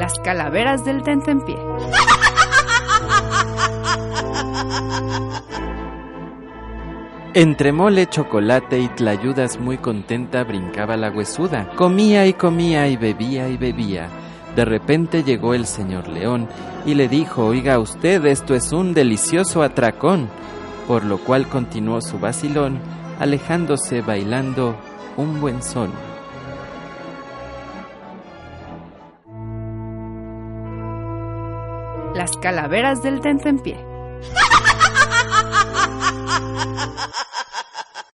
Las calaveras del tentempié. Entre mole, chocolate y tlayudas muy contenta brincaba la huesuda. Comía y comía y bebía y bebía. De repente llegó el señor león y le dijo, oiga usted, esto es un delicioso atracón. Por lo cual continuó su vacilón, alejándose bailando un buen son. Las calaveras del tentempié.